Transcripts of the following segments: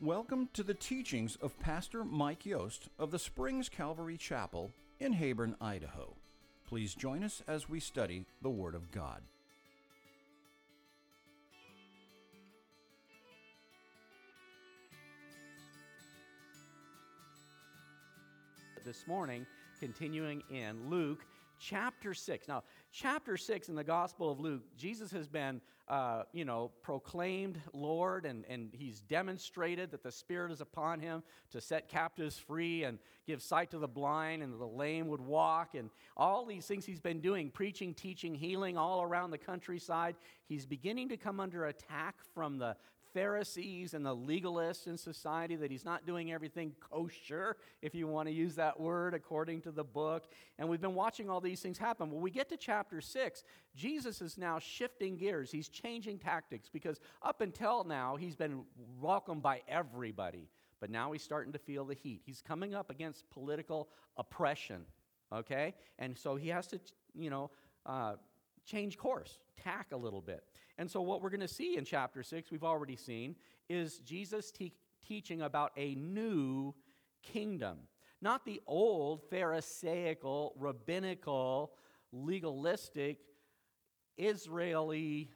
Welcome to the teachings of Pastor Mike Yost of the Springs Calvary Chapel in Heyburn, Idaho. Please join us as we study the Word of God. This morning, continuing in Luke chapter 6. Now, chapter 6 in the Gospel of Luke, Jesus has been, uh, you know, proclaimed Lord, and, and he's demonstrated that the Spirit is upon him to set captives free and give sight to the blind, and the lame would walk, and all these things he's been doing preaching, teaching, healing all around the countryside. He's beginning to come under attack from the Pharisees and the legalists in society that he's not doing everything kosher, if you want to use that word, according to the book. And we've been watching all these things happen. When we get to chapter 6, Jesus is now shifting gears. He's changing tactics because up until now, he's been welcomed by everybody. But now he's starting to feel the heat. He's coming up against political oppression, okay? And so he has to, you know, uh, change course, tack a little bit. And so, what we're going to see in chapter 6, we've already seen, is Jesus te- teaching about a new kingdom. Not the old Pharisaical, rabbinical, legalistic, Israeli,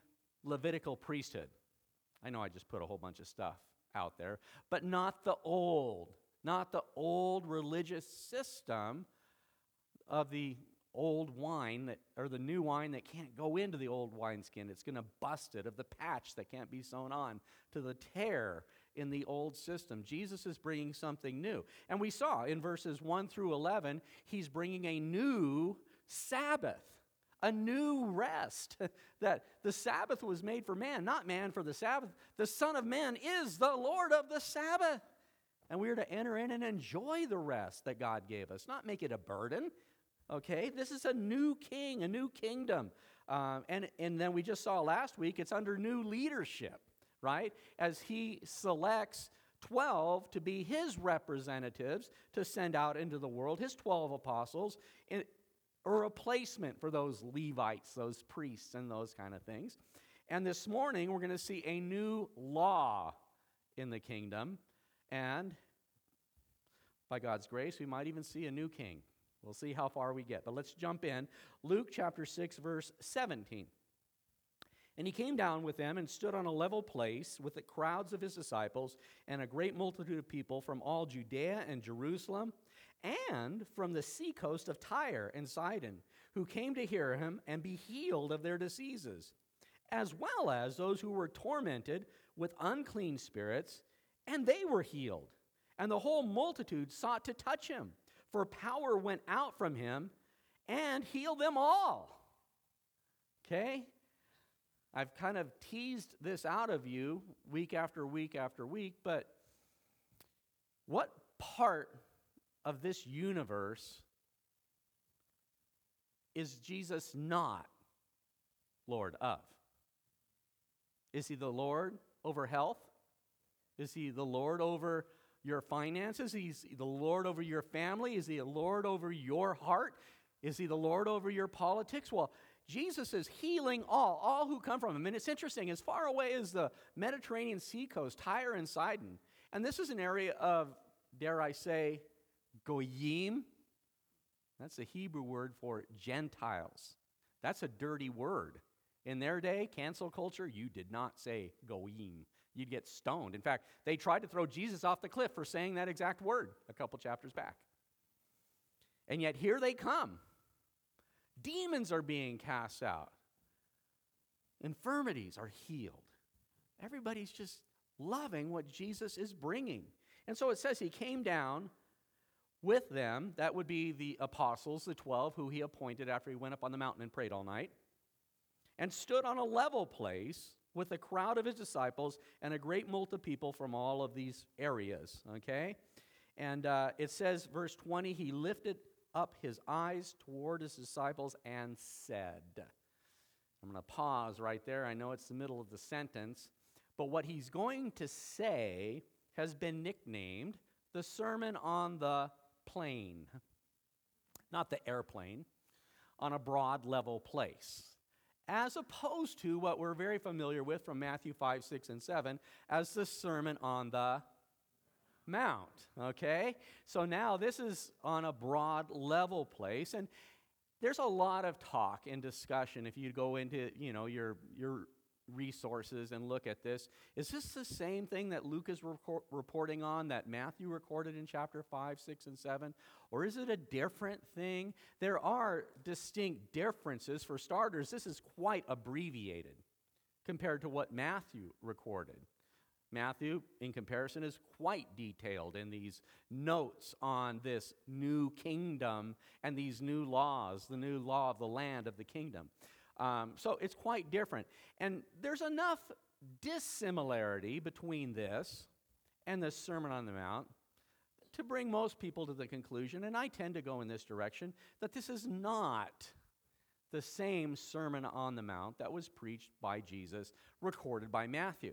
Levitical priesthood. I know I just put a whole bunch of stuff out there, but not the old, not the old religious system of the old wine that or the new wine that can't go into the old wineskin. It's going to bust it of the patch that can't be sewn on to the tear in the old system. Jesus is bringing something new. And we saw in verses 1 through 11 he's bringing a new sabbath a new rest that the sabbath was made for man not man for the sabbath. The son of man is the lord of the sabbath. And we are to enter in and enjoy the rest that god gave us not make it a burden Okay, this is a new king, a new kingdom. Um, and, and then we just saw last week it's under new leadership, right? As he selects 12 to be his representatives to send out into the world, his 12 apostles, a replacement for those Levites, those priests, and those kind of things. And this morning, we're going to see a new law in the kingdom. And by God's grace, we might even see a new king. We'll see how far we get. But let's jump in. Luke chapter 6, verse 17. And he came down with them and stood on a level place with the crowds of his disciples and a great multitude of people from all Judea and Jerusalem and from the seacoast of Tyre and Sidon, who came to hear him and be healed of their diseases, as well as those who were tormented with unclean spirits, and they were healed. And the whole multitude sought to touch him for power went out from him and healed them all. Okay? I've kind of teased this out of you week after week after week, but what part of this universe is Jesus not Lord of? Is he the Lord over health? Is he the Lord over your finances? He's the Lord over your family? Is he the Lord over your heart? Is he the Lord over your politics? Well, Jesus is healing all, all who come from him. And it's interesting, as far away as the Mediterranean seacoast, Tyre and Sidon, and this is an area of, dare I say, goyim. That's the Hebrew word for Gentiles. That's a dirty word. In their day, cancel culture, you did not say goyim you'd get stoned. In fact, they tried to throw Jesus off the cliff for saying that exact word a couple chapters back. And yet here they come. Demons are being cast out, infirmities are healed. Everybody's just loving what Jesus is bringing. And so it says he came down with them. That would be the apostles, the 12 who he appointed after he went up on the mountain and prayed all night, and stood on a level place with a crowd of his disciples and a great multitude of people from all of these areas. Okay? And uh, it says, verse 20, he lifted up his eyes toward his disciples and said, I'm going to pause right there. I know it's the middle of the sentence. But what he's going to say has been nicknamed the Sermon on the Plain, not the airplane, on a broad level place as opposed to what we're very familiar with from Matthew 5, 6, and 7 as the Sermon on the Mount, okay? So now this is on a broad level place and there's a lot of talk and discussion if you go into, you know, your your resources and look at this. Is this the same thing that Luke is reporting on that Matthew recorded in chapter 5, 6 and 7 or is it a different thing? There are distinct differences for starters. This is quite abbreviated compared to what Matthew recorded. Matthew, in comparison, is quite detailed in these notes on this new kingdom and these new laws, the new law of the land of the kingdom. Um, so it's quite different. And there's enough dissimilarity between this and the Sermon on the Mount to bring most people to the conclusion, and I tend to go in this direction, that this is not the same Sermon on the Mount that was preached by Jesus, recorded by Matthew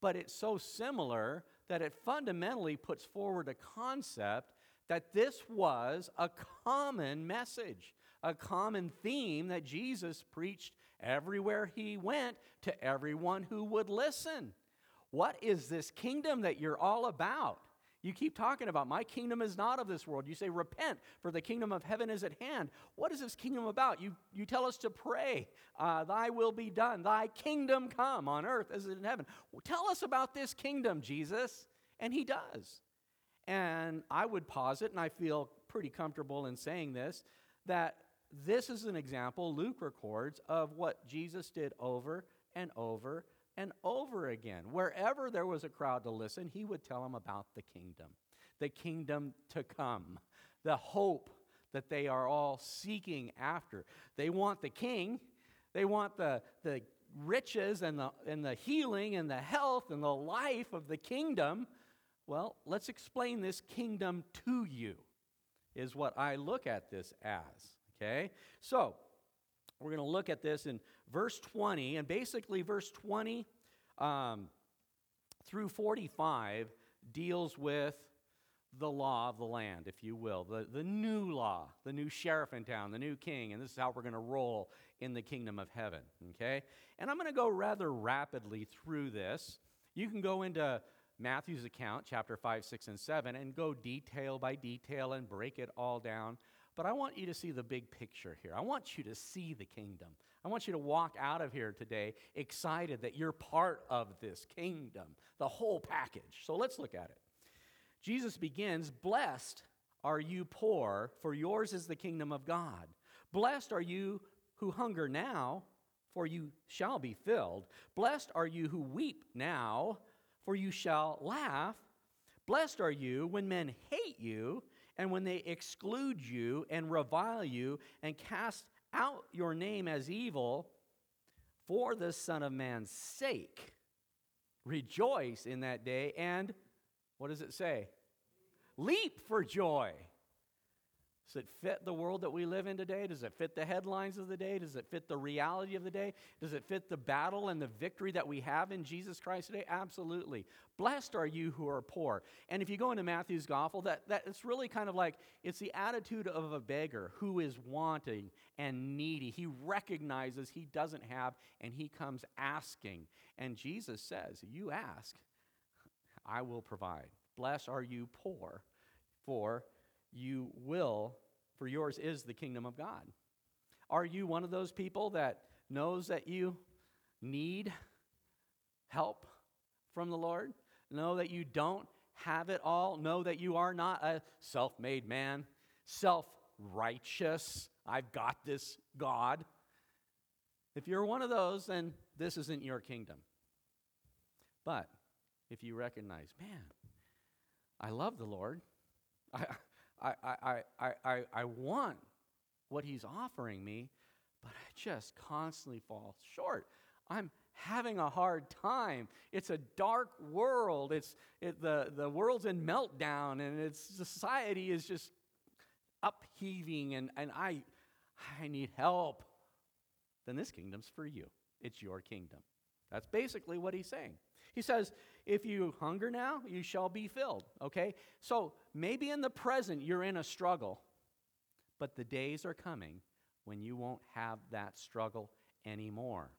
but it's so similar that it fundamentally puts forward a concept that this was a common message, a common theme that Jesus preached everywhere he went to everyone who would listen. What is this kingdom that you're all about? You keep talking about, my kingdom is not of this world. You say, repent, for the kingdom of heaven is at hand. What is this kingdom about? You, you tell us to pray, uh, thy will be done, thy kingdom come on earth as in heaven. Well, tell us about this kingdom, Jesus. And he does. And I would posit, and I feel pretty comfortable in saying this, that this is an example Luke records of what Jesus did over and over and over again. Wherever there was a crowd to listen, he would tell them about the kingdom, the kingdom to come, the hope that they are all seeking after. They want the king, they want the, the riches and the, and the healing and the health and the life of the kingdom. Well, let's explain this kingdom to you, is what I look at this as. Okay? So, we're going to look at this in verse 20, and basically, verse 20 um, through 45 deals with the law of the land, if you will, the, the new law, the new sheriff in town, the new king, and this is how we're going to roll in the kingdom of heaven, okay? And I'm going to go rather rapidly through this. You can go into Matthew's account, chapter 5, 6, and 7, and go detail by detail and break it all down. But I want you to see the big picture here. I want you to see the kingdom. I want you to walk out of here today excited that you're part of this kingdom, the whole package. So let's look at it. Jesus begins Blessed are you poor, for yours is the kingdom of God. Blessed are you who hunger now, for you shall be filled. Blessed are you who weep now, for you shall laugh. Blessed are you when men hate you and when they exclude you and revile you and cast out your name as evil for the Son of Man's sake, rejoice in that day and what does it say? Leap for joy. Does it fit the world that we live in today? Does it fit the headlines of the day? Does it fit the reality of the day? Does it fit the battle and the victory that we have in Jesus Christ today? Absolutely. Blessed are you who are poor. And if you go into Matthew's gospel, that, that it's really kind of like it's the attitude of a beggar who is wanting and needy. He recognizes he doesn't have and he comes asking. And Jesus says, You ask, I will provide. Blessed are you poor, for you will, for yours is the kingdom of God. Are you one of those people that knows that you need help from the Lord? Know that you don't have it all? Know that you are not a self made man, self righteous, I've got this God. If you're one of those, then this isn't your kingdom. But if you recognize, man, I love the Lord, I, I, I, I, I, I want what he's offering me, but I just constantly fall short. I'm having a hard time. It's a dark world. It's it, the the world's in meltdown, and its society is just upheaving, and and I I need help. Then this kingdom's for you. It's your kingdom. That's basically what he's saying. He says, if you hunger now, you shall be filled. Okay? So maybe in the present you're in a struggle, but the days are coming when you won't have that struggle anymore.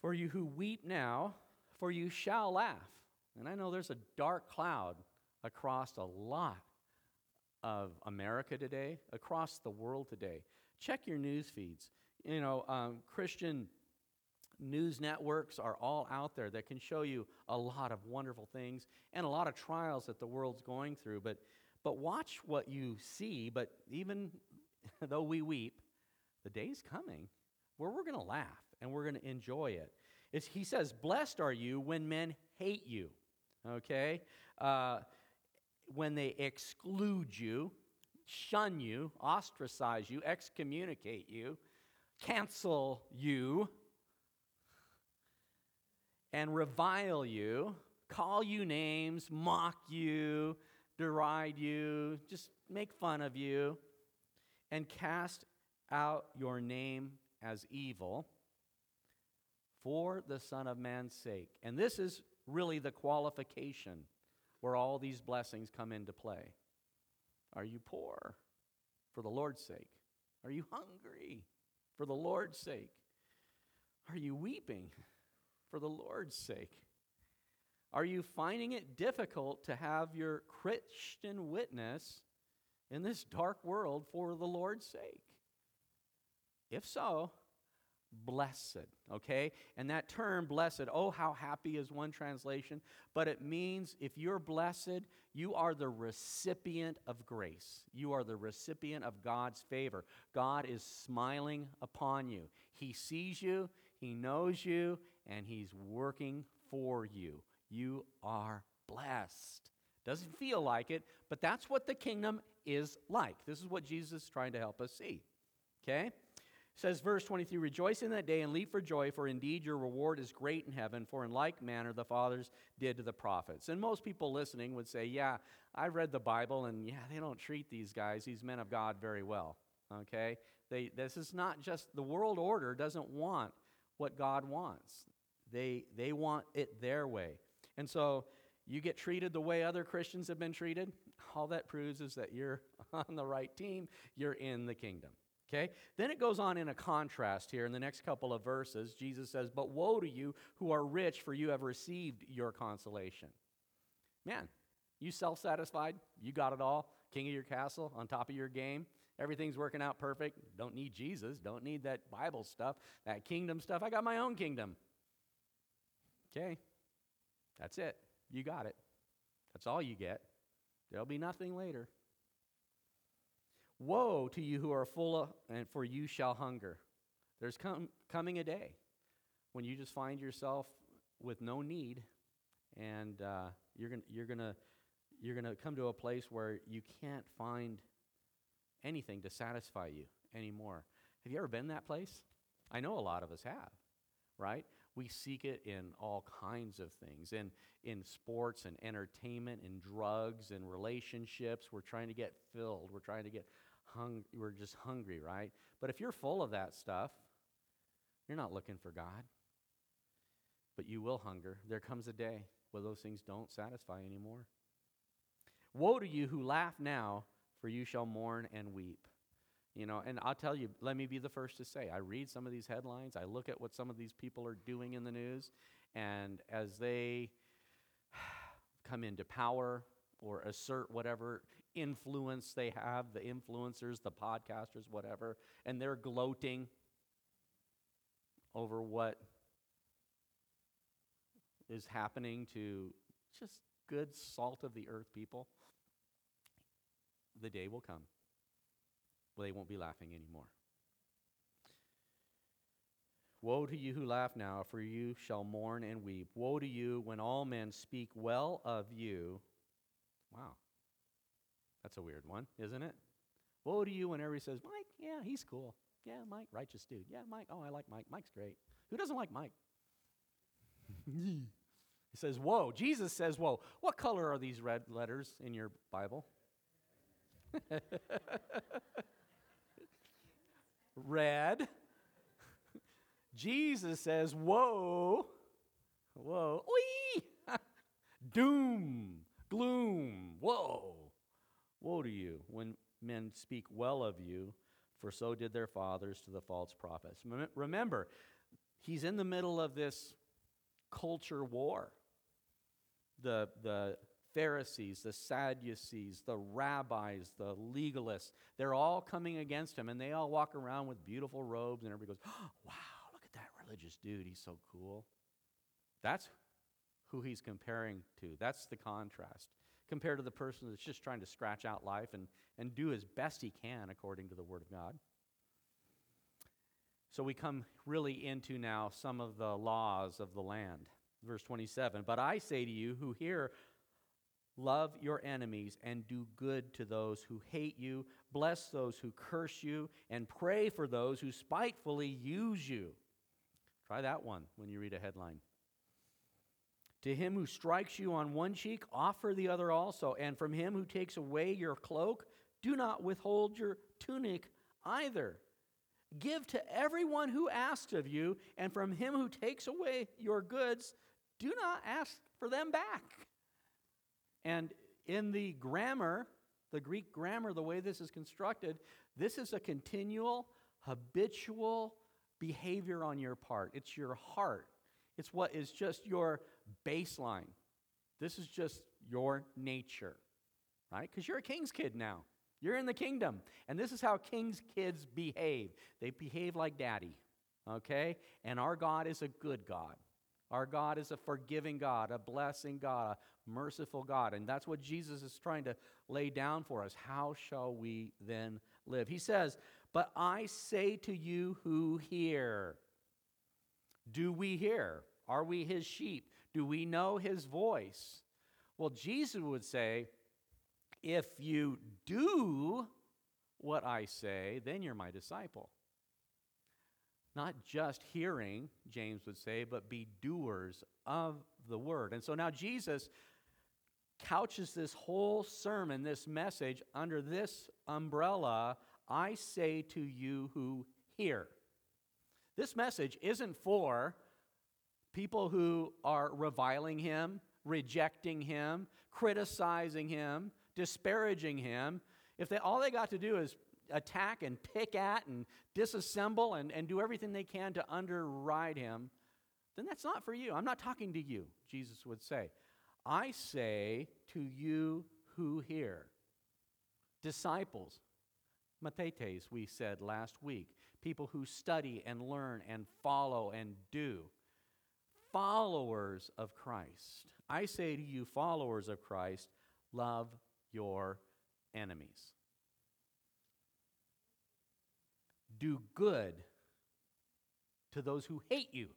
For you who weep now, for you shall laugh. And I know there's a dark cloud across a lot of America today, across the world today. Check your news feeds. You know, um, Christian news networks are all out there that can show you a lot of wonderful things and a lot of trials that the world's going through. But, but watch what you see. But even though we weep, the day's coming where we're going to laugh and we're going to enjoy it. It's, he says, Blessed are you when men hate you. Okay? Uh, when they exclude you, shun you, ostracize you, excommunicate you, cancel you, and revile you, call you names, mock you, deride you, just make fun of you, and cast out your name as evil for the Son of Man's sake. And this is really the qualification where all these blessings come into play. Are you poor for the Lord's sake? Are you hungry for the Lord's sake? Are you weeping for the Lord's sake? Are you finding it difficult to have your Christian witness in this dark world for the Lord's sake? If so, blessed, okay? And that term, blessed, oh, how happy is one translation, but it means if you're blessed, you are the recipient of grace. You are the recipient of God's favor. God is smiling upon you. He sees you, He knows you, and He's working for you. You are blessed. Doesn't feel like it, but that's what the kingdom is like. This is what Jesus is trying to help us see. Okay? It says verse 23 rejoice in that day and leap for joy for indeed your reward is great in heaven for in like manner the fathers did to the prophets and most people listening would say yeah i read the bible and yeah they don't treat these guys these men of god very well okay they, this is not just the world order doesn't want what god wants they, they want it their way and so you get treated the way other christians have been treated all that proves is that you're on the right team you're in the kingdom Okay? Then it goes on in a contrast here in the next couple of verses. Jesus says, But woe to you who are rich, for you have received your consolation. Man, you self satisfied? You got it all? King of your castle, on top of your game? Everything's working out perfect. Don't need Jesus. Don't need that Bible stuff, that kingdom stuff. I got my own kingdom. Okay? That's it. You got it. That's all you get. There'll be nothing later. Woe to you who are full of, and for you shall hunger. There's com- coming a day when you just find yourself with no need, and uh, you're gonna you're gonna, you're gonna come to a place where you can't find anything to satisfy you anymore. Have you ever been that place? I know a lot of us have, right? We seek it in all kinds of things in, in sports and entertainment, in drugs and relationships. We're trying to get filled. We're trying to get hung, we're just hungry, right? But if you're full of that stuff, you're not looking for God. But you will hunger. There comes a day where those things don't satisfy anymore. Woe to you who laugh now, for you shall mourn and weep. You know, and I'll tell you, let me be the first to say, I read some of these headlines, I look at what some of these people are doing in the news, and as they come into power or assert whatever influence they have, the influencers, the podcasters, whatever, and they're gloating over what is happening to just good salt of the earth people, the day will come where they won't be laughing anymore. Woe to you who laugh now, for you shall mourn and weep. Woe to you when all men speak well of you. Wow. That's a weird one, isn't it? Woe to you when everybody says, Mike, yeah, he's cool. Yeah, Mike, righteous dude. Yeah, Mike, oh, I like Mike. Mike's great. Who doesn't like Mike? he says, Whoa. Jesus says, Whoa. What color are these red letters in your Bible? red. Jesus says, Whoa. Whoa. Wee. Doom. Gloom. Whoa. Woe to you when men speak well of you, for so did their fathers to the false prophets. Remember, he's in the middle of this culture war. the, the Pharisees, the Sadducees, the rabbis, the legalists, they're all coming against him, and they all walk around with beautiful robes, and everybody goes, oh, Wow, look at that religious dude. He's so cool. That's who he's comparing to. That's the contrast compared to the person that's just trying to scratch out life and, and do as best he can according to the Word of God. So we come really into now some of the laws of the land. Verse 27 But I say to you who hear, love your enemies and do good to those who hate you, bless those who curse you, and pray for those who spitefully use you. Try that one when you read a headline. To him who strikes you on one cheek, offer the other also. And from him who takes away your cloak, do not withhold your tunic either. Give to everyone who asks of you, and from him who takes away your goods, do not ask for them back. And in the grammar, the Greek grammar, the way this is constructed, this is a continual, habitual behavior on your part. It's your heart. It's what is just your baseline. This is just your nature, right? Because you're a king's kid now. You're in the kingdom. And this is how king's kids behave they behave like daddy, okay? And our God is a good God. Our God is a forgiving God, a blessing God, a merciful God. And that's what Jesus is trying to lay down for us. How shall we then live? He says, But I say to you who hear, do we hear? Are we his sheep? Do we know his voice? Well, Jesus would say, if you do what I say, then you're my disciple. Not just hearing, James would say, but be doers of the word. And so now Jesus couches this whole sermon, this message, under this umbrella I say to you who hear. This message isn't for people who are reviling him, rejecting him, criticizing him, disparaging him, if they, all they got to do is attack and pick at and disassemble and, and do everything they can to underride him, then that's not for you. I'm not talking to you, Jesus would say. I say to you who hear. Disciples, mathetes, we said last week, people who study and learn and follow and do. Followers of Christ. I say to you, followers of Christ, love your enemies. Do good to those who hate you.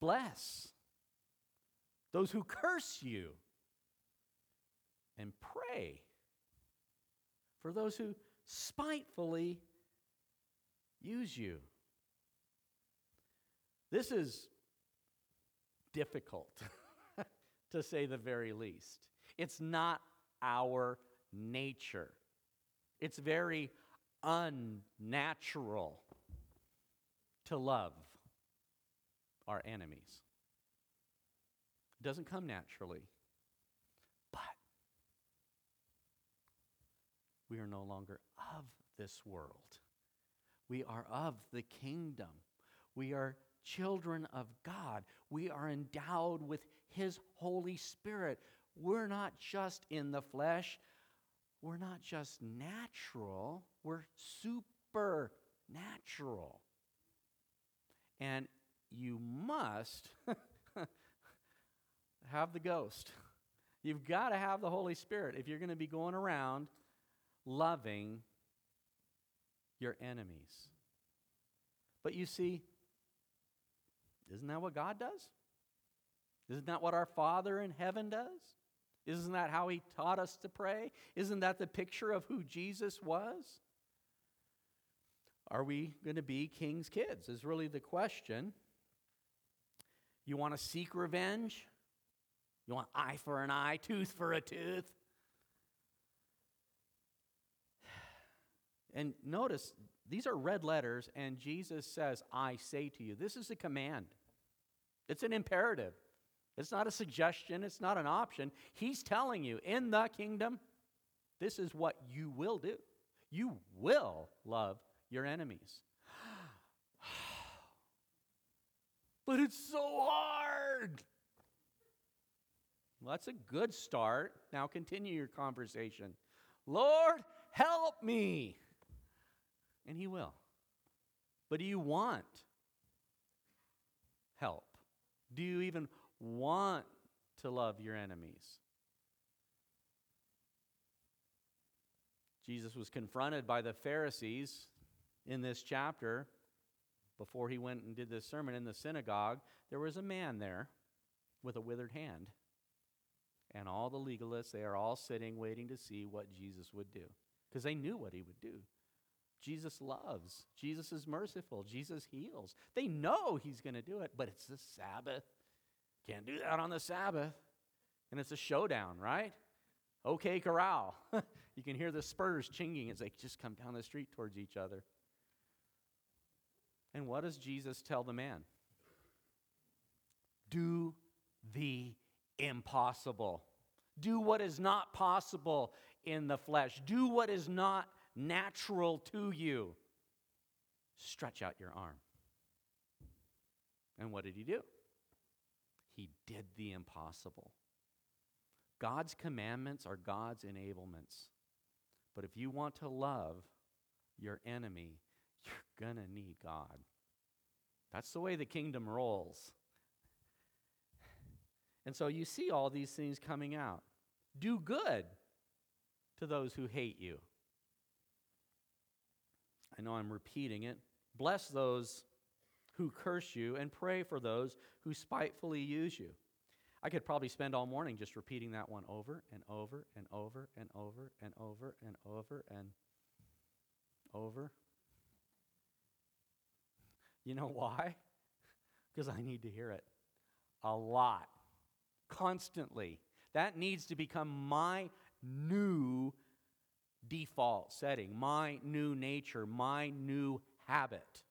Bless those who curse you. And pray for those who spitefully use you. This is difficult, to say the very least. It's not our nature. It's very unnatural to love our enemies. It doesn't come naturally. But we are no longer of this world. We are of the kingdom. We are children of God. We are endowed with His Holy Spirit. We're not just in the flesh, we're not just natural, we're supernatural. And you must have the ghost. You've got to have the Holy Spirit if you're going to be going around loving your enemies. But you see, isn't that what God does? Isn't that what our Father in heaven does? Isn't that how he taught us to pray? Isn't that the picture of who Jesus was? Are we going to be king's kids? Is really the question. You want to seek revenge? You want eye for an eye, tooth for a tooth? And notice, these are red letters, and Jesus says, I say to you. This is a command, it's an imperative. It's not a suggestion, it's not an option. He's telling you in the kingdom, this is what you will do. You will love your enemies. but it's so hard. Well, that's a good start. Now continue your conversation. Lord, help me. And He will. But do you want help? Do you even want to love your enemies? Jesus was confronted by the Pharisees in this chapter before he went and did this sermon in the synagogue. There was a man there with a withered hand. And all the legalists, they are all sitting waiting to see what Jesus would do because they knew what he would do. Jesus loves. Jesus is merciful. Jesus heals. They know he's going to do it, but it's the Sabbath. Can't do that on the Sabbath. And it's a showdown, right? Okay, corral. you can hear the spurs chinging as they just come down the street towards each other. And what does Jesus tell the man? Do the impossible. Do what is not possible in the flesh. Do what is not natural to you. Stretch out your arm. And what did he do? He did the impossible. God's commandments are God's enablements. But if you want to love your enemy, you're going to need God. That's the way the kingdom rolls. And so you see all these things coming out. Do good to those who hate you. I know I'm repeating it. Bless those who curse you and pray for those who spitefully use you. I could probably spend all morning just repeating that one over and over and over and over and over and over and over. You know why? Because I need to hear it a lot, constantly. That needs to become my new default setting, my new nature, my new habit.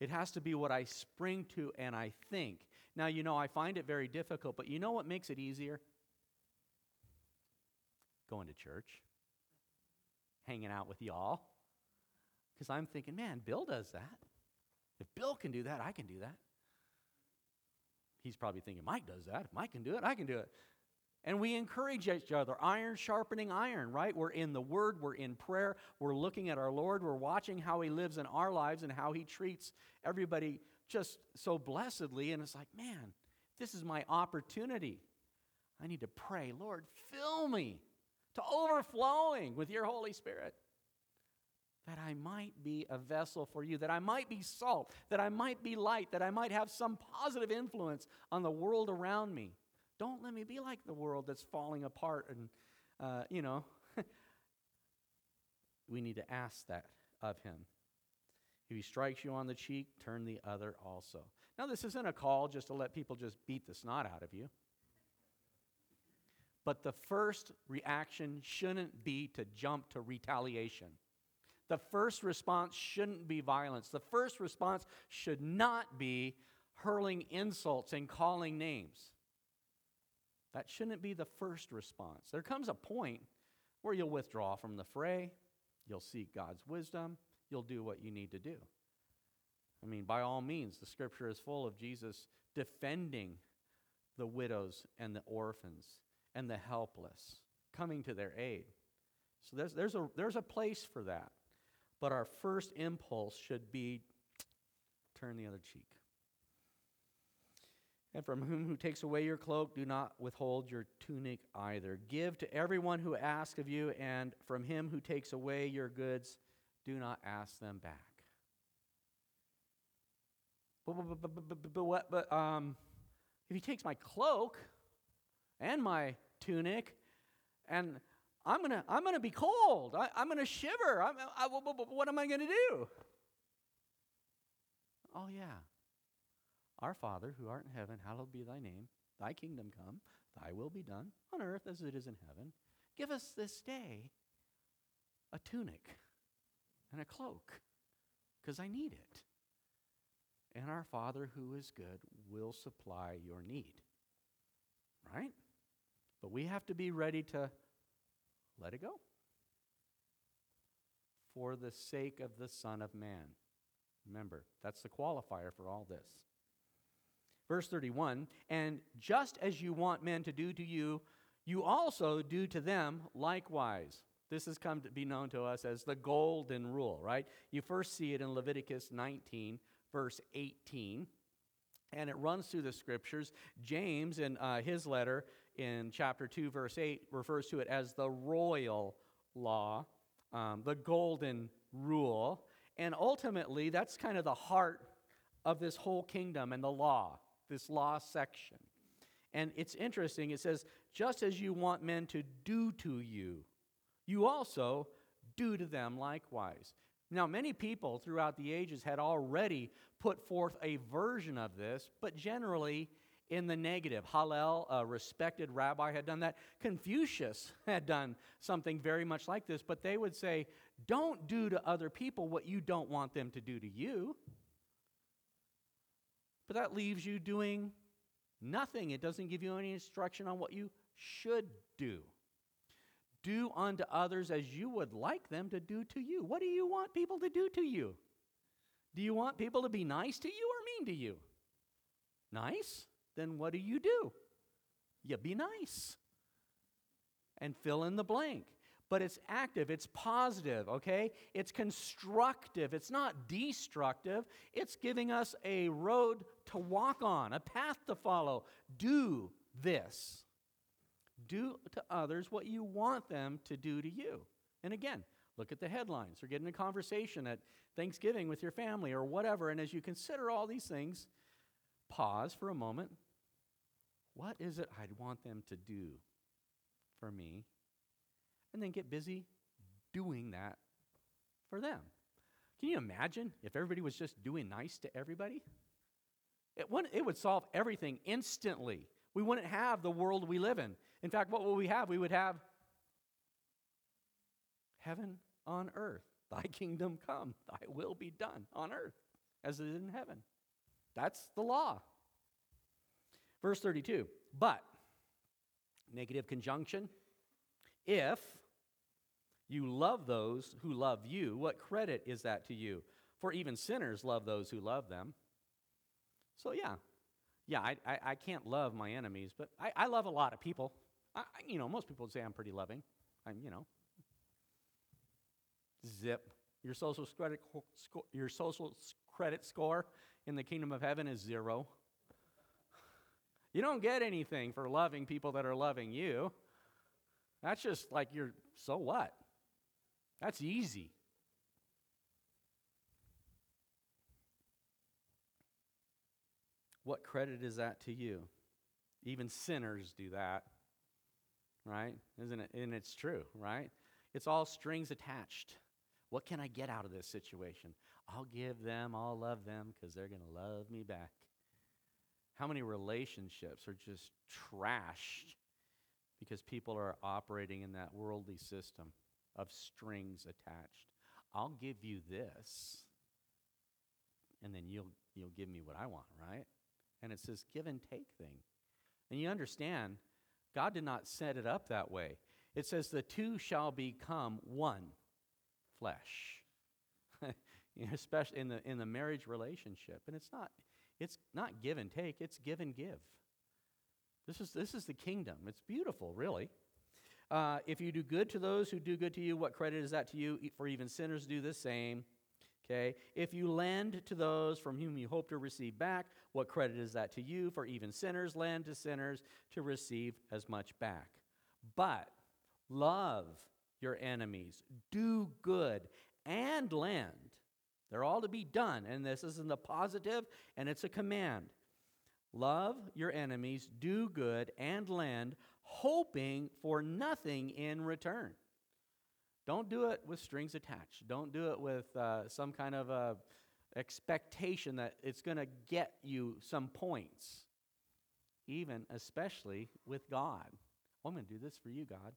It has to be what I spring to and I think. Now, you know, I find it very difficult, but you know what makes it easier? Going to church, hanging out with y'all. Because I'm thinking, man, Bill does that. If Bill can do that, I can do that. He's probably thinking, Mike does that. If Mike can do it, I can do it. And we encourage each other, iron sharpening iron, right? We're in the Word, we're in prayer, we're looking at our Lord, we're watching how He lives in our lives and how He treats everybody just so blessedly. And it's like, man, this is my opportunity. I need to pray, Lord, fill me to overflowing with your Holy Spirit. That I might be a vessel for you, that I might be salt, that I might be light, that I might have some positive influence on the world around me. Don't let me be like the world that's falling apart. And, uh, you know, we need to ask that of him. If he strikes you on the cheek, turn the other also. Now, this isn't a call just to let people just beat the snot out of you. But the first reaction shouldn't be to jump to retaliation. The first response shouldn't be violence. The first response should not be hurling insults and calling names. That shouldn't be the first response. There comes a point where you'll withdraw from the fray, you'll seek God's wisdom, you'll do what you need to do. I mean, by all means, the scripture is full of Jesus defending the widows and the orphans and the helpless, coming to their aid. So there's, there's, a, there's a place for that. But our first impulse should be turn the other cheek. And from whom who takes away your cloak, do not withhold your tunic either. Give to everyone who asks of you, and from him who takes away your goods, do not ask them back. But, but, but, but, um, if he takes my cloak and my tunic, and I'm gonna, I'm gonna be cold. I, am gonna shiver. I'm, I, what am I gonna do? Oh yeah, our Father, who art in heaven, hallowed be thy name. Thy kingdom come, thy will be done, on earth as it is in heaven. Give us this day a tunic and a cloak, because I need it. And our Father, who is good, will supply your need. Right? But we have to be ready to let it go for the sake of the Son of Man. Remember, that's the qualifier for all this. Verse 31 And just as you want men to do to you, you also do to them likewise. This has come to be known to us as the golden rule, right? You first see it in Leviticus 19, verse 18, and it runs through the scriptures. James, in uh, his letter in chapter 2, verse 8, refers to it as the royal law, um, the golden rule. And ultimately, that's kind of the heart of this whole kingdom and the law, this law section. And it's interesting, it says, just as you want men to do to you, you also do to them likewise. Now, many people throughout the ages had already put forth a version of this, but generally in the negative. Hillel, a respected rabbi, had done that. Confucius had done something very much like this, but they would say, Don't do to other people what you don't want them to do to you. But that leaves you doing nothing. It doesn't give you any instruction on what you should do. Do unto others as you would like them to do to you. What do you want people to do to you? Do you want people to be nice to you or mean to you? Nice? Then what do you do? You be nice. And fill in the blank. But it's active, it's positive, okay? It's constructive, it's not destructive. It's giving us a road to walk on, a path to follow. Do this. Do to others what you want them to do to you. And again, look at the headlines or get in a conversation at Thanksgiving with your family or whatever. And as you consider all these things, pause for a moment. What is it I'd want them to do for me? And then get busy doing that for them. Can you imagine if everybody was just doing nice to everybody? It, would, it would solve everything instantly. We wouldn't have the world we live in. In fact, what would we have? We would have heaven on earth. Thy kingdom come, thy will be done on earth as it is in heaven. That's the law. Verse 32 But, negative conjunction, if you love those who love you, what credit is that to you? For even sinners love those who love them. So, yeah, yeah, I, I, I can't love my enemies, but I, I love a lot of people. I, you know, most people would say I'm pretty loving. I'm, you know, zip. Your social credit, your social credit score in the kingdom of heaven is zero. You don't get anything for loving people that are loving you. That's just like you're, so what? That's easy. What credit is that to you? Even sinners do that, right? Isn't it? And it's true, right? It's all strings attached. What can I get out of this situation? I'll give them, I'll love them because they're going to love me back. How many relationships are just trashed because people are operating in that worldly system of strings attached? I'll give you this, and then you'll, you'll give me what I want, right? And it's this give and take thing. And you understand, God did not set it up that way. It says, the two shall become one flesh. especially in the, in the marriage relationship. And it's not, it's not give and take, it's give and give. This is, this is the kingdom. It's beautiful, really. Uh, if you do good to those who do good to you, what credit is that to you? For even sinners do the same. Okay? If you lend to those from whom you hope to receive back, what credit is that to you? For even sinners lend to sinners to receive as much back. But love your enemies, do good, and lend. They're all to be done, and this isn't a positive, and it's a command. Love your enemies, do good, and lend, hoping for nothing in return. Don't do it with strings attached. Don't do it with uh, some kind of uh, expectation that it's going to get you some points, even especially with God. Oh, I'm going to do this for you, God.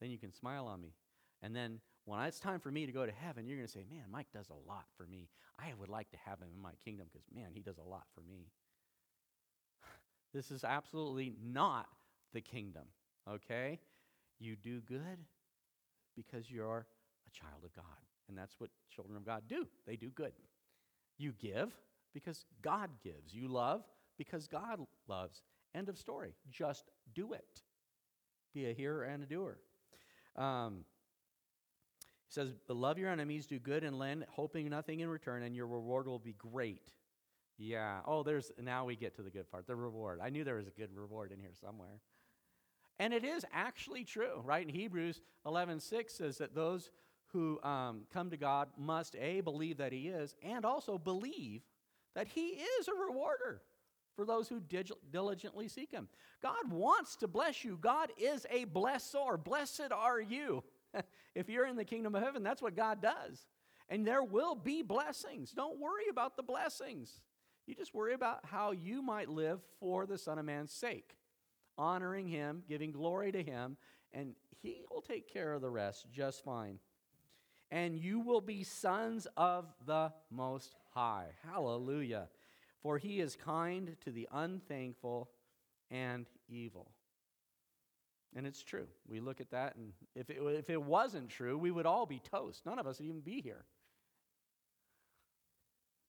Then you can smile on me. And then when it's time for me to go to heaven, you're going to say, Man, Mike does a lot for me. I would like to have him in my kingdom because, man, he does a lot for me. this is absolutely not the kingdom, okay? You do good because you're a child of God. And that's what children of God do. They do good. You give because God gives. You love because God loves. End of story. Just do it. Be a hearer and a doer. Um, he says, Love your enemies, do good and lend, hoping nothing in return, and your reward will be great. Yeah. Oh, there's now we get to the good part the reward. I knew there was a good reward in here somewhere. And it is actually true, right? In Hebrews 11 6 says that those who um, come to God must A, believe that He is, and also believe that He is a rewarder for those who diligently seek Him. God wants to bless you. God is a blessor. Blessed are you. if you're in the kingdom of heaven, that's what God does. And there will be blessings. Don't worry about the blessings. You just worry about how you might live for the Son of Man's sake, honoring Him, giving glory to Him, and He will take care of the rest just fine. And you will be sons of the Most High. Hallelujah. For He is kind to the unthankful and evil. And it's true. We look at that, and if it, if it wasn't true, we would all be toast. None of us would even be here.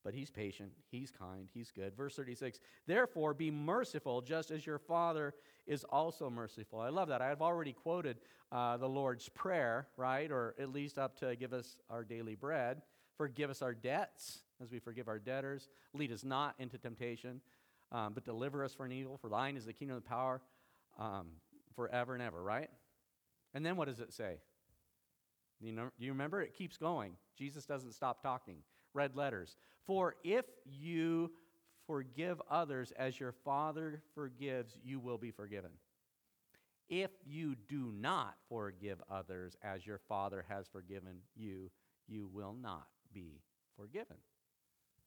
But he's patient, he's kind, he's good. Verse 36 Therefore, be merciful, just as your Father is also merciful. I love that. I've already quoted uh, the Lord's Prayer, right? Or at least up to give us our daily bread. Forgive us our debts as we forgive our debtors. Lead us not into temptation, um, but deliver us from evil. For thine is the kingdom the power. Um, forever and ever, right? And then what does it say? You know, do you remember? It keeps going. Jesus doesn't stop talking. Red letters. For if you forgive others as your Father forgives, you will be forgiven. If you do not forgive others as your Father has forgiven you, you will not be forgiven.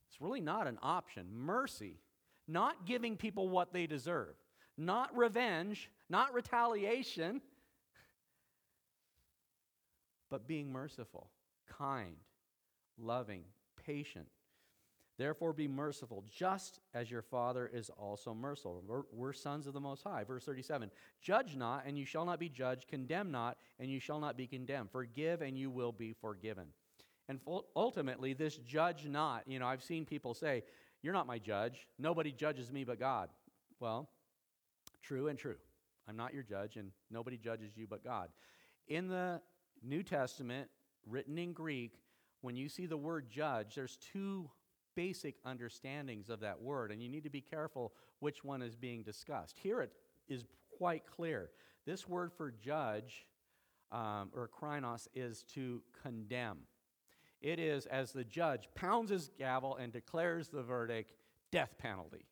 It's really not an option. Mercy, not giving people what they deserve, not revenge, not retaliation, but being merciful, kind, loving, patient. Therefore, be merciful, just as your Father is also merciful. We're, we're, sons of the Most High. Verse 37 Judge not, and you shall not be judged. Condemn not, and you shall not be condemned. Forgive, and you will be forgiven. And ultimately, this judge not, you know, I've seen people say, You're not my judge. Nobody judges me but God. Well, true and true. I'm not your judge, and nobody judges you but God. In the New Testament, written in Greek, when you see the word judge, there's two basic understandings of that word, and you need to be careful which one is being discussed. Here it is quite clear. This word for judge um, or krinos is to condemn. It is as the judge pounds his gavel and declares the verdict death penalty.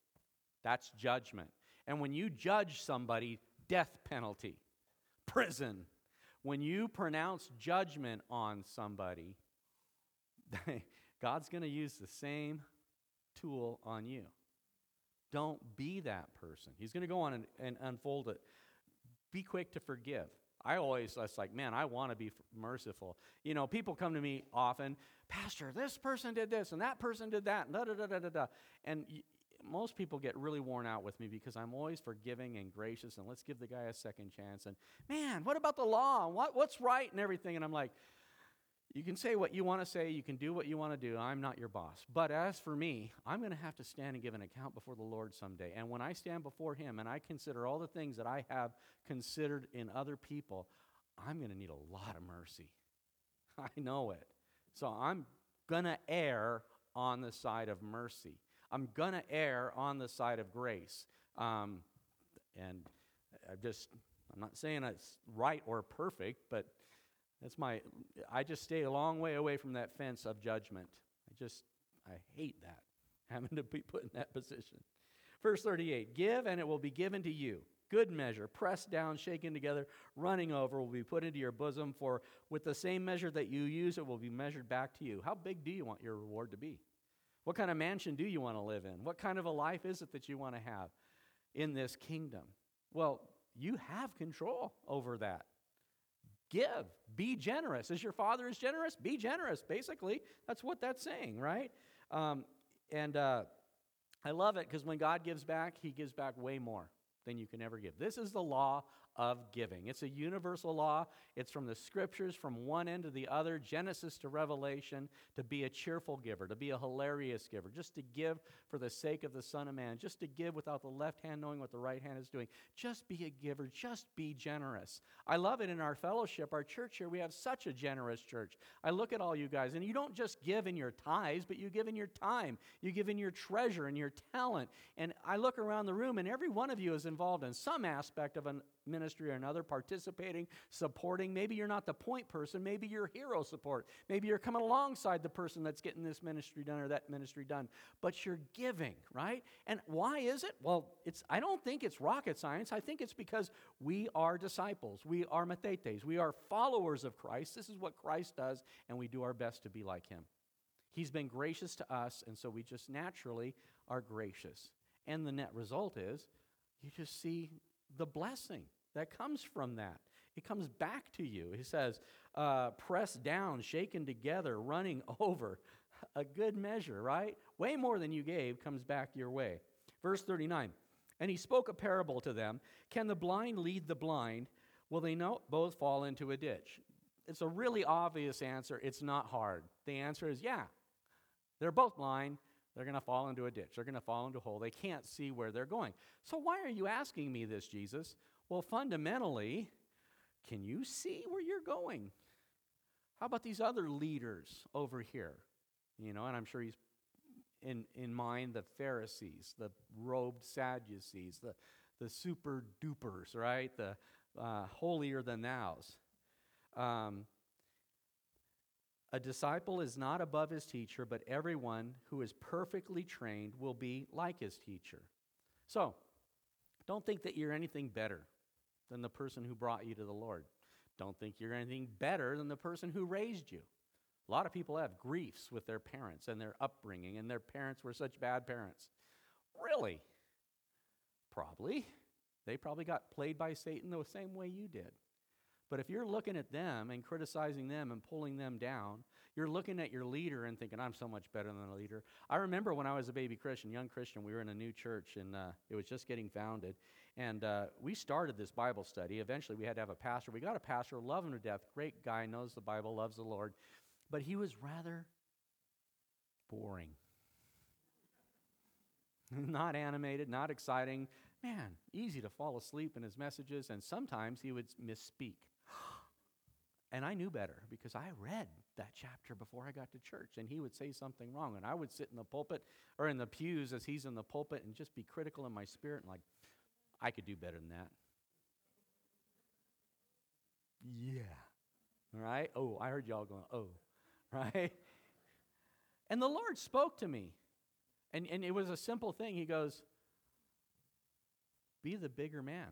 That's judgment. And when you judge somebody, death penalty, prison. When you pronounce judgment on somebody, God's going to use the same tool on you. Don't be that person. He's going to go on and, and, unfold it. Be quick to forgive. I always, was like, man, I want to be merciful. You know, people come to me often, Pastor, this person did this and that person did that, and da da da da da. And most people get really worn out with me because I'm always forgiving and gracious and let's give the guy a second chance. And man, what about the law? What, what's right and everything? And I'm like, you can say what you want to say, you can do what you want to do. I'm not your boss. But as for me, I'm going to have to stand and give an account before the Lord someday. And when I stand before Him and I consider all the things that I have considered in other people, I'm going to need a lot of mercy. I know it. So I'm going to err on the side of mercy. I'm going to err on the side of grace. Um, and I'm just, I'm not saying it's right or perfect, but that's my, I just stay a long way away from that fence of judgment. I just, I hate that, having to be put in that position. Verse 38 Give, and it will be given to you. Good measure, pressed down, shaken together, running over, will be put into your bosom. For with the same measure that you use, it will be measured back to you. How big do you want your reward to be? What kind of mansion do you want to live in? What kind of a life is it that you want to have in this kingdom? Well, you have control over that. Give, be generous. As your father is generous, be generous. Basically, that's what that's saying, right? Um, and uh, I love it because when God gives back, he gives back way more. than you can ever give. This is the law of giving. It's a universal law. It's from the scriptures, from one end to the other, Genesis to Revelation, to be a cheerful giver, to be a hilarious giver, just to give for the sake of the Son of Man, just to give without the left hand knowing what the right hand is doing. Just be a giver, just be generous. I love it in our fellowship, our church here. We have such a generous church. I look at all you guys, and you don't just give in your tithes, but you give in your time, you give in your treasure and your talent. And I look around the room, and every one of you is involved in some aspect of a ministry or another, participating, supporting. Maybe you're not the point person, maybe you're hero support. Maybe you're coming alongside the person that's getting this ministry done or that ministry done, but you're giving, right? And why is it? Well, it's I don't think it's rocket science. I think it's because we are disciples. We are mathetes. We are followers of Christ. This is what Christ does, and we do our best to be like him. He's been gracious to us, and so we just naturally are gracious. And the net result is you just see the blessing that comes from that. It comes back to you. He says, uh, pressed down, shaken together, running over. A good measure, right? Way more than you gave comes back your way. Verse 39 And he spoke a parable to them Can the blind lead the blind? Will they not both fall into a ditch? It's a really obvious answer. It's not hard. The answer is yeah. They're both blind. They're going to fall into a ditch. They're going to fall into a hole. They can't see where they're going. So, why are you asking me this, Jesus? Well, fundamentally, can you see where you're going? How about these other leaders over here? You know, and I'm sure he's in, in mind the Pharisees, the robed Sadducees, the, the super dupers, right? The uh, holier than thous. Um, a disciple is not above his teacher, but everyone who is perfectly trained will be like his teacher. So, don't think that you're anything better than the person who brought you to the Lord. Don't think you're anything better than the person who raised you. A lot of people have griefs with their parents and their upbringing, and their parents were such bad parents. Really? Probably. They probably got played by Satan the same way you did. But if you're looking at them and criticizing them and pulling them down, you're looking at your leader and thinking, I'm so much better than a leader. I remember when I was a baby Christian, young Christian, we were in a new church and uh, it was just getting founded. And uh, we started this Bible study. Eventually, we had to have a pastor. We got a pastor, love him to death, great guy, knows the Bible, loves the Lord. But he was rather boring. not animated, not exciting. Man, easy to fall asleep in his messages, and sometimes he would misspeak. And I knew better because I read that chapter before I got to church. And he would say something wrong. And I would sit in the pulpit or in the pews as he's in the pulpit and just be critical in my spirit and like, I could do better than that. Yeah. Right? Oh, I heard y'all going, oh. Right? And the Lord spoke to me. And, and it was a simple thing. He goes, Be the bigger man.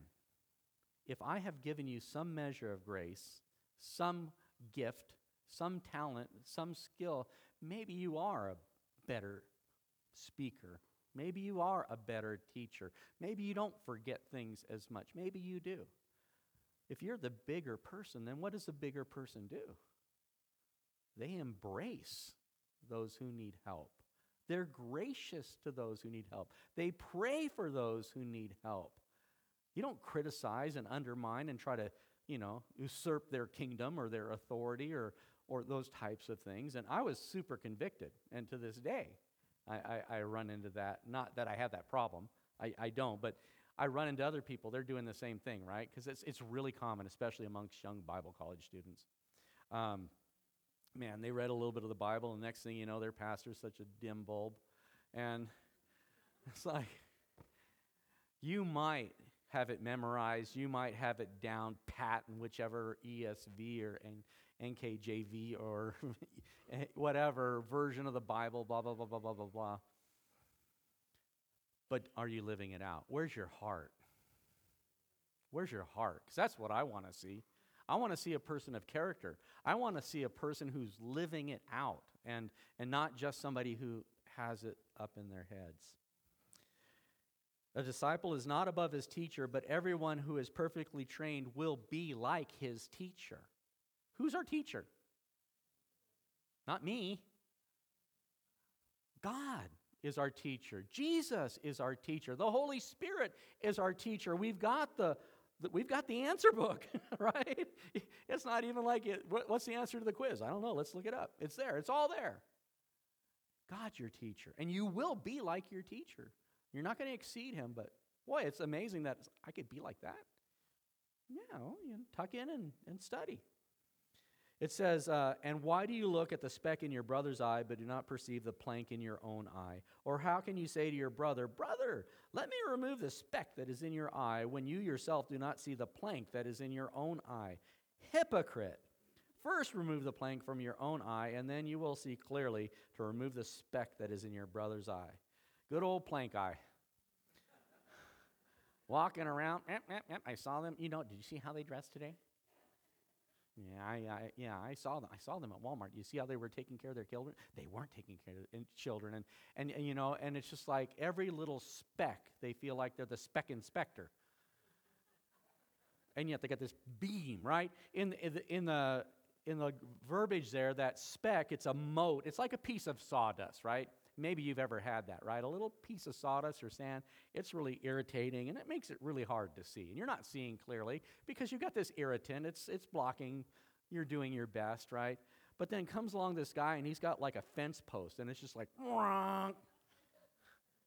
If I have given you some measure of grace, some gift, some talent, some skill, maybe you are a better speaker. Maybe you are a better teacher. Maybe you don't forget things as much. Maybe you do. If you're the bigger person, then what does the bigger person do? They embrace those who need help. They're gracious to those who need help. They pray for those who need help. You don't criticize and undermine and try to you know, usurp their kingdom or their authority or, or those types of things. And I was super convicted. And to this day, I, I, I run into that. Not that I have that problem, I, I don't, but I run into other people. They're doing the same thing, right? Because it's, it's really common, especially amongst young Bible college students. Um, man, they read a little bit of the Bible, and next thing you know, their pastor's such a dim bulb. And it's like, you might have it memorized. You might have it down pat in whichever ESV or NKJV or eh, whatever version of the Bible, blah, blah, blah, blah, blah, blah, blah. But are you living it out? Where's your heart? Where's your heart? Because that's what I want to see. I want to see a person of character. I want to see a person who's living it out and, and not just somebody who has it up in their heads. A disciple is not above his teacher, but everyone who is perfectly trained will be like his teacher. Who's our teacher? Not me. God. is our teacher. Jesus is our teacher. The Holy Spirit is our teacher. We've got the, we've got the answer book, right? It's not even like it, what's the answer to the quiz? I don't know. Let's look it up. It's there. It's all there. God's your teacher, and you will be like your teacher. You're not going to exceed him, but boy, it's amazing that I could be like that. Yeah, well, you know, tuck in and, and study. It says, uh, And why do you look at the speck in your brother's eye, but do not perceive the plank in your own eye? Or how can you say to your brother, Brother, let me remove the speck that is in your eye, when you yourself do not see the plank that is in your own eye? Hypocrite! First remove the plank from your own eye, and then you will see clearly to remove the speck that is in your brother's eye. Good old plank eye. Walking around, eh, eh, eh, I saw them. You know, did you see how they dressed today? Yeah, I, I, yeah, I saw them. I saw them at Walmart. You see how they were taking care of their children? They weren't taking care of their children, and, and, and you know, and it's just like every little speck, they feel like they're the speck inspector, and yet they got this beam right in in the, in the in the verbiage there. That speck, it's a mote. It's like a piece of sawdust, right? Maybe you've ever had that, right? A little piece of sawdust or sand, it's really irritating and it makes it really hard to see. And you're not seeing clearly because you've got this irritant, it's, it's blocking, you're doing your best, right? But then comes along this guy and he's got like a fence post and it's just like, Wronk.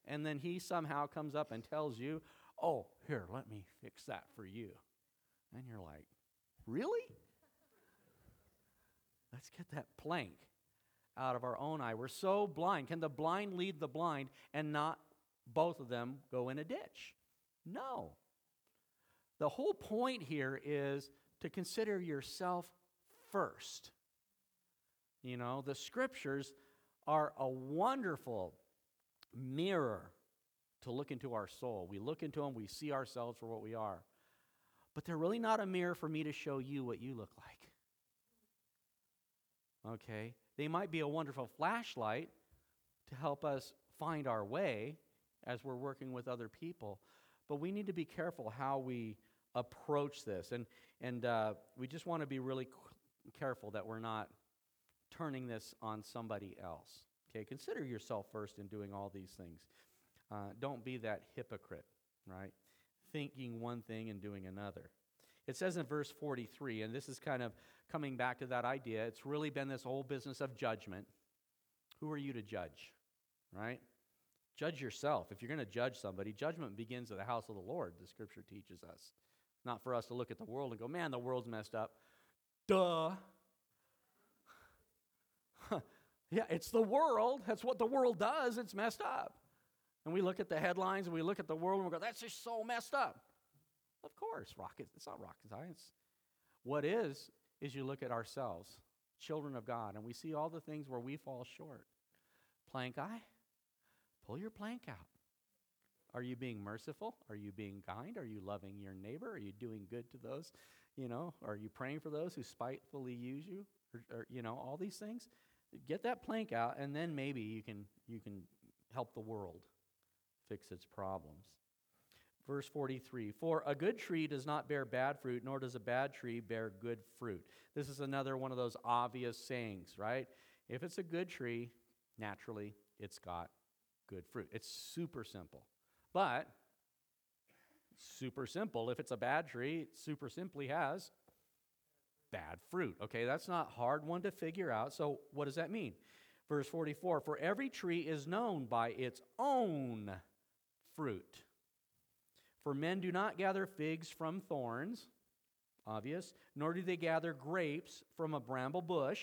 and then he somehow comes up and tells you, oh, here, let me fix that for you. And you're like, really? Let's get that plank out of our own eye. We're so blind. Can the blind lead the blind and not both of them go in a ditch? No. The whole point here is to consider yourself first. You know, the scriptures are a wonderful mirror to look into our soul. We look into them, we see ourselves for what we are. But they're really not a mirror for me to show you what you look like. Okay? They might be a wonderful flashlight to help us find our way as we're working with other people. But we need to be careful how we approach this. And, and uh, we just want to be really careful that we're not turning this on somebody else. Okay, consider yourself first in doing all these things. Uh, don't be that hypocrite, right? Thinking one thing and doing another. It says in verse 43, and this is kind of coming back to that idea, it's really been this whole business of judgment. Who are you to judge, right? Judge yourself. If you're going to judge somebody, judgment begins at the house of the Lord, the scripture teaches us. Not for us to look at the world and go, man, the world's messed up. Duh. yeah, it's the world. That's what the world does. It's messed up. And we look at the headlines and we look at the world and we go, that's just so messed up. Of course, rocket, it's not rocket science. What is, is you look at ourselves, children of God, and we see all the things where we fall short. Plank eye, pull your plank out. Are you being merciful? Are you being kind? Are you loving your neighbor? Are you doing good to those? You know, are you praying for those who spitefully use you? Or, or, you know, all these things. Get that plank out, and then maybe you can you can help the world fix its problems. Verse 43 For a good tree does not bear bad fruit, nor does a bad tree bear good fruit. This is another one of those obvious sayings, right? If it's a good tree, naturally, it's got good fruit. It's super simple. But, super simple, if it's a bad tree, it super simply has bad fruit. Okay, that's not hard one to figure out. So, what does that mean? Verse 44 For every tree is known by its own fruit. For men do not gather figs from thorns, obvious, nor do they gather grapes from a bramble bush.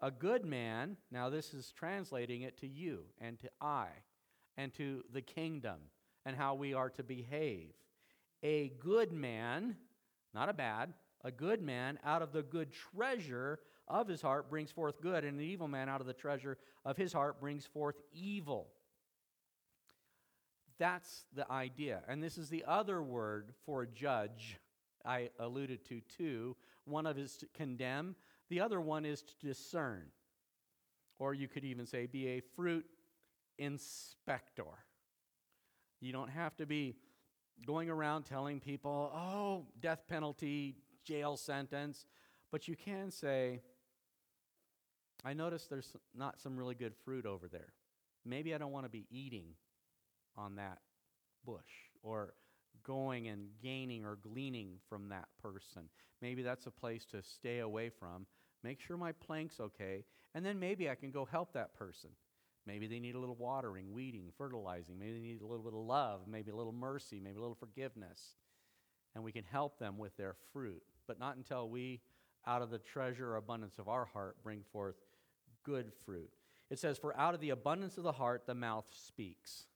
A good man, now this is translating it to you and to I and to the kingdom and how we are to behave. A good man, not a bad, a good man out of the good treasure of his heart brings forth good, and an evil man out of the treasure of his heart brings forth evil. That's the idea. And this is the other word for judge I alluded to too. One of is to condemn, the other one is to discern. Or you could even say be a fruit inspector. You don't have to be going around telling people, oh, death penalty, jail sentence, but you can say, I notice there's not some really good fruit over there. maybe I don't want to be eating on that bush or going and gaining or gleaning from that person. Maybe that's a place to stay away from. Make sure my plank's okay, and then maybe I can go help that person. Maybe they need a little watering, weeding, fertilizing. Maybe they need a little bit of love, maybe a little mercy, maybe a little forgiveness. And we can help them with their fruit, but not until we, out of the treasure or abundance of our heart, bring forth good fruit. It says, For out of the abundance of the heart, the mouth speaks.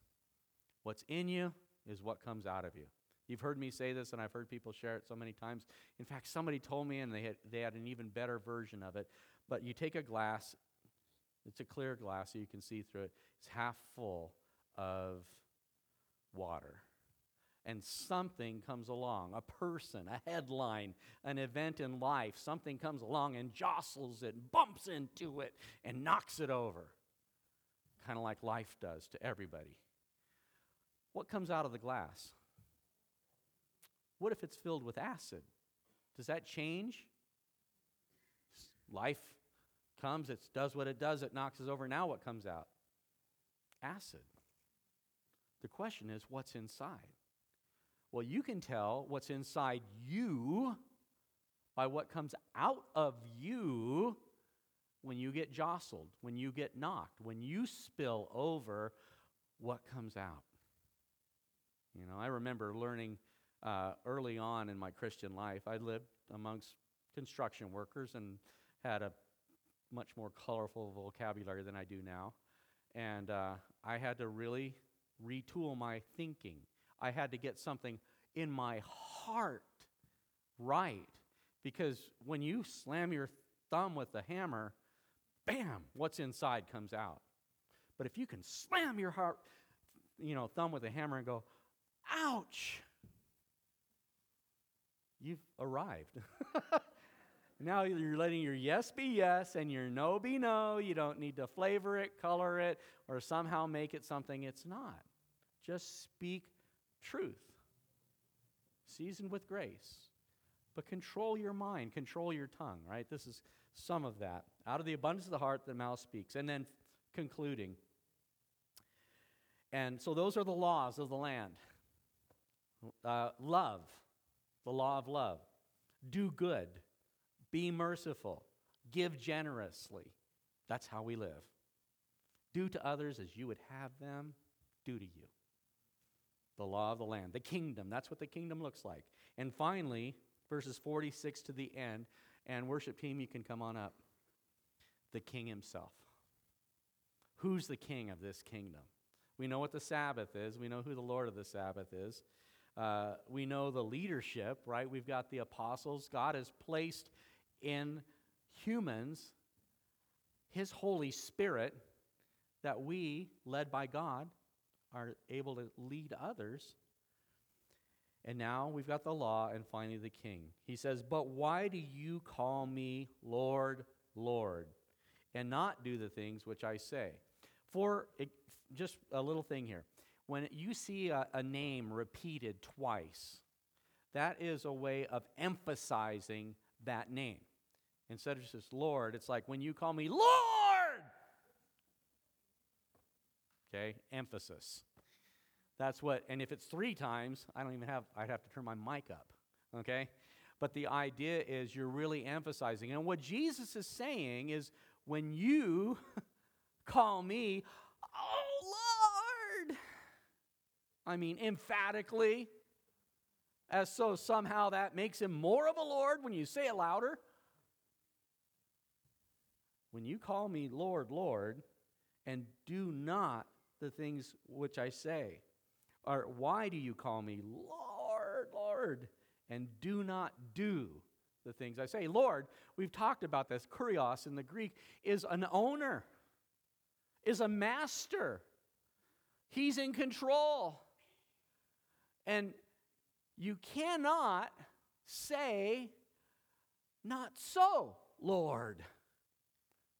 What's in you is what comes out of you. You've heard me say this, and I've heard people share it so many times. In fact, somebody told me, and they had, they had an even better version of it. But you take a glass, it's a clear glass so you can see through it, it's half full of water. And something comes along a person, a headline, an event in life, something comes along and jostles it, bumps into it, and knocks it over. Kind of like life does to everybody. What comes out of the glass? What if it's filled with acid? Does that change? Life comes, it does what it does, it knocks us over. Now what comes out? Acid. The question is, what's inside? Well, you can tell what's inside you by what comes out of you when you get jostled, when you get knocked, when you spill over, what comes out? You know, I remember learning uh, early on in my Christian life, I lived amongst construction workers and had a much more colorful vocabulary than I do now. And uh, I had to really retool my thinking. I had to get something in my heart right. Because when you slam your thumb with the hammer, bam, what's inside comes out. But if you can slam your heart, you know, thumb with a hammer and go, ouch, you've arrived. now you're letting your yes be yes and your no be no. You don't need to flavor it, color it, or somehow make it something it's not. Just speak truth, seasoned with grace. But control your mind, control your tongue, right? This is some of that. Out of the abundance of the heart, the mouth speaks. And then concluding. And so those are the laws of the land. Uh, love the law of love. Do good, be merciful, give generously. That's how we live. Do to others as you would have them do to you. The law of the land, the kingdom. That's what the kingdom looks like. And finally, verses 46 to the end, and worship team, you can come on up. The king himself. Who's the king of this kingdom? We know what the Sabbath is, we know who the Lord of the Sabbath is. Uh, we know the leadership, right? We've got the apostles. God has placed in humans His Holy Spirit that we, led by God, are able to lead others. And now we've got the law and finally the king. He says, But why do you call me Lord, Lord, and not do the things which I say? For it, just a little thing here when you see a, a name repeated twice, that is a way of emphasizing that name. Instead of just Lord, it's like when you call me Lord. Okay, emphasis. That's what, and if it's three times, I don't even have, I'd have to turn my mic up. Okay? But the idea is you're really emphasizing. And what Jesus is saying is when you call me, I mean, emphatically, as so somehow that makes him more of a Lord when you say it louder. When you call me Lord, Lord, and do not the things which I say, or why do you call me Lord, Lord, and do not do the things I say? Lord, we've talked about this. Kurios in the Greek is an owner, is a master. He's in control. And you cannot say, Not so, Lord.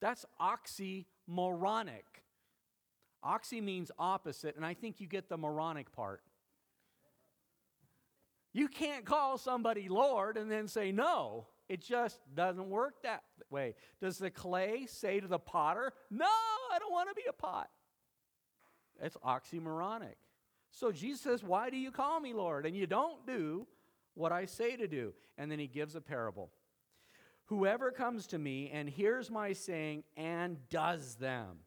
That's oxymoronic. Oxy means opposite, and I think you get the moronic part. You can't call somebody Lord and then say no. It just doesn't work that way. Does the clay say to the potter, No, I don't want to be a pot? It's oxymoronic. So Jesus says, Why do you call me Lord? And you don't do what I say to do. And then he gives a parable. Whoever comes to me and hears my saying and does them,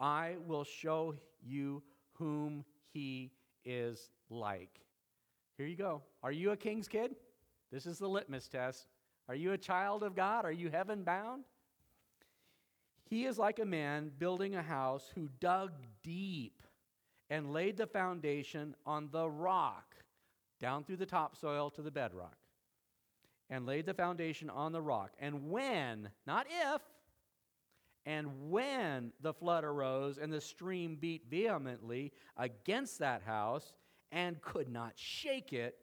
I will show you whom he is like. Here you go. Are you a king's kid? This is the litmus test. Are you a child of God? Are you heaven bound? He is like a man building a house who dug deep and laid the foundation on the rock, down through the topsoil to the bedrock, and laid the foundation on the rock. And when, not if, and when the flood arose and the stream beat vehemently against that house and could not shake it,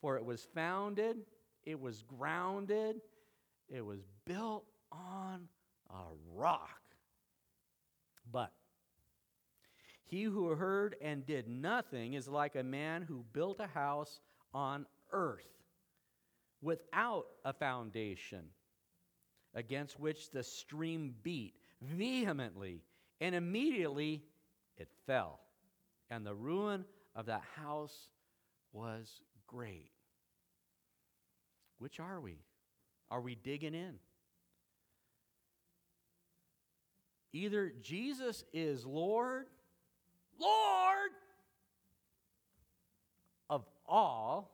for it was founded, it was grounded, it was built on a rock. But he who heard and did nothing is like a man who built a house on earth without a foundation, against which the stream beat vehemently, and immediately it fell. And the ruin of that house was great. Which are we? Are we digging in? Either Jesus is Lord, Lord of all,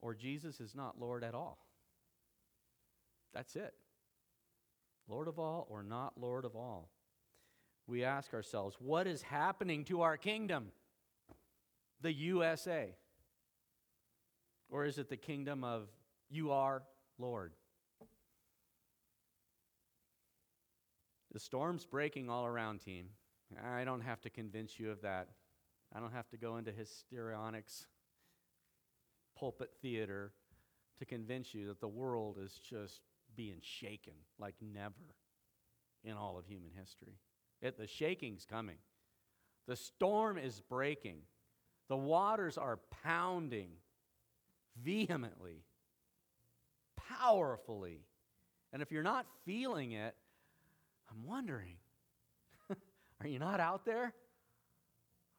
or Jesus is not Lord at all. That's it. Lord of all or not Lord of all. We ask ourselves, what is happening to our kingdom? The USA? Or is it the kingdom of you are Lord? The storm's breaking all around, team. I don't have to convince you of that. I don't have to go into histrionics pulpit theater to convince you that the world is just being shaken like never in all of human history. It, the shaking's coming. The storm is breaking. The waters are pounding vehemently, powerfully. And if you're not feeling it, I'm wondering are you not out there?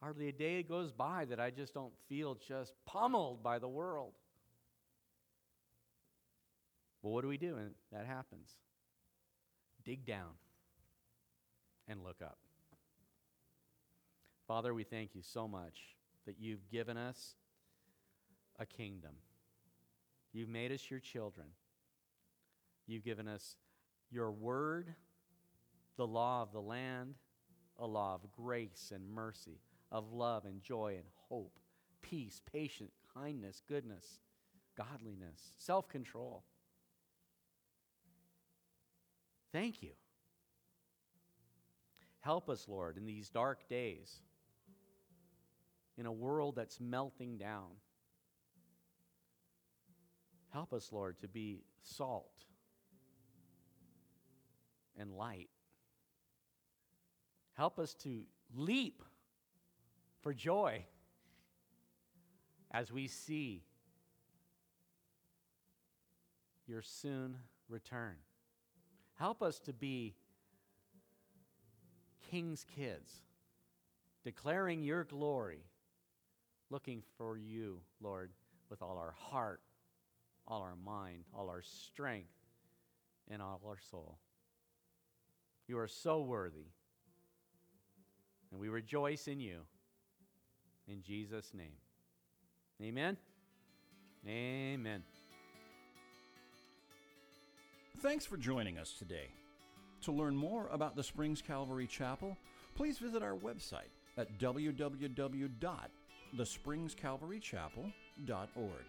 Hardly a day goes by that I just don't feel just pummeled by the world. Well, what do we do when that happens? Dig down and look up. Father, we thank you so much that you've given us a kingdom. You've made us your children. You've given us your word the law of the land, a law of grace and mercy, of love and joy and hope, peace, patience, kindness, goodness, godliness, self control. Thank you. Help us, Lord, in these dark days, in a world that's melting down. Help us, Lord, to be salt and light Help us to leap for joy as we see your soon return. Help us to be king's kids, declaring your glory, looking for you, Lord, with all our heart, all our mind, all our strength, and all our soul. You are so worthy. And we rejoice in you. In Jesus' name. Amen. Amen. Thanks for joining us today. To learn more about the Springs Calvary Chapel, please visit our website at www.thespringscalvarychapel.org.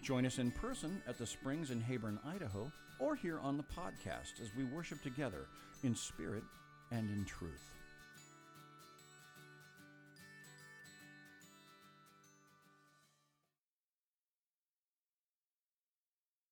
Join us in person at the Springs in Heyburn, Idaho, or here on the podcast as we worship together in spirit and in truth.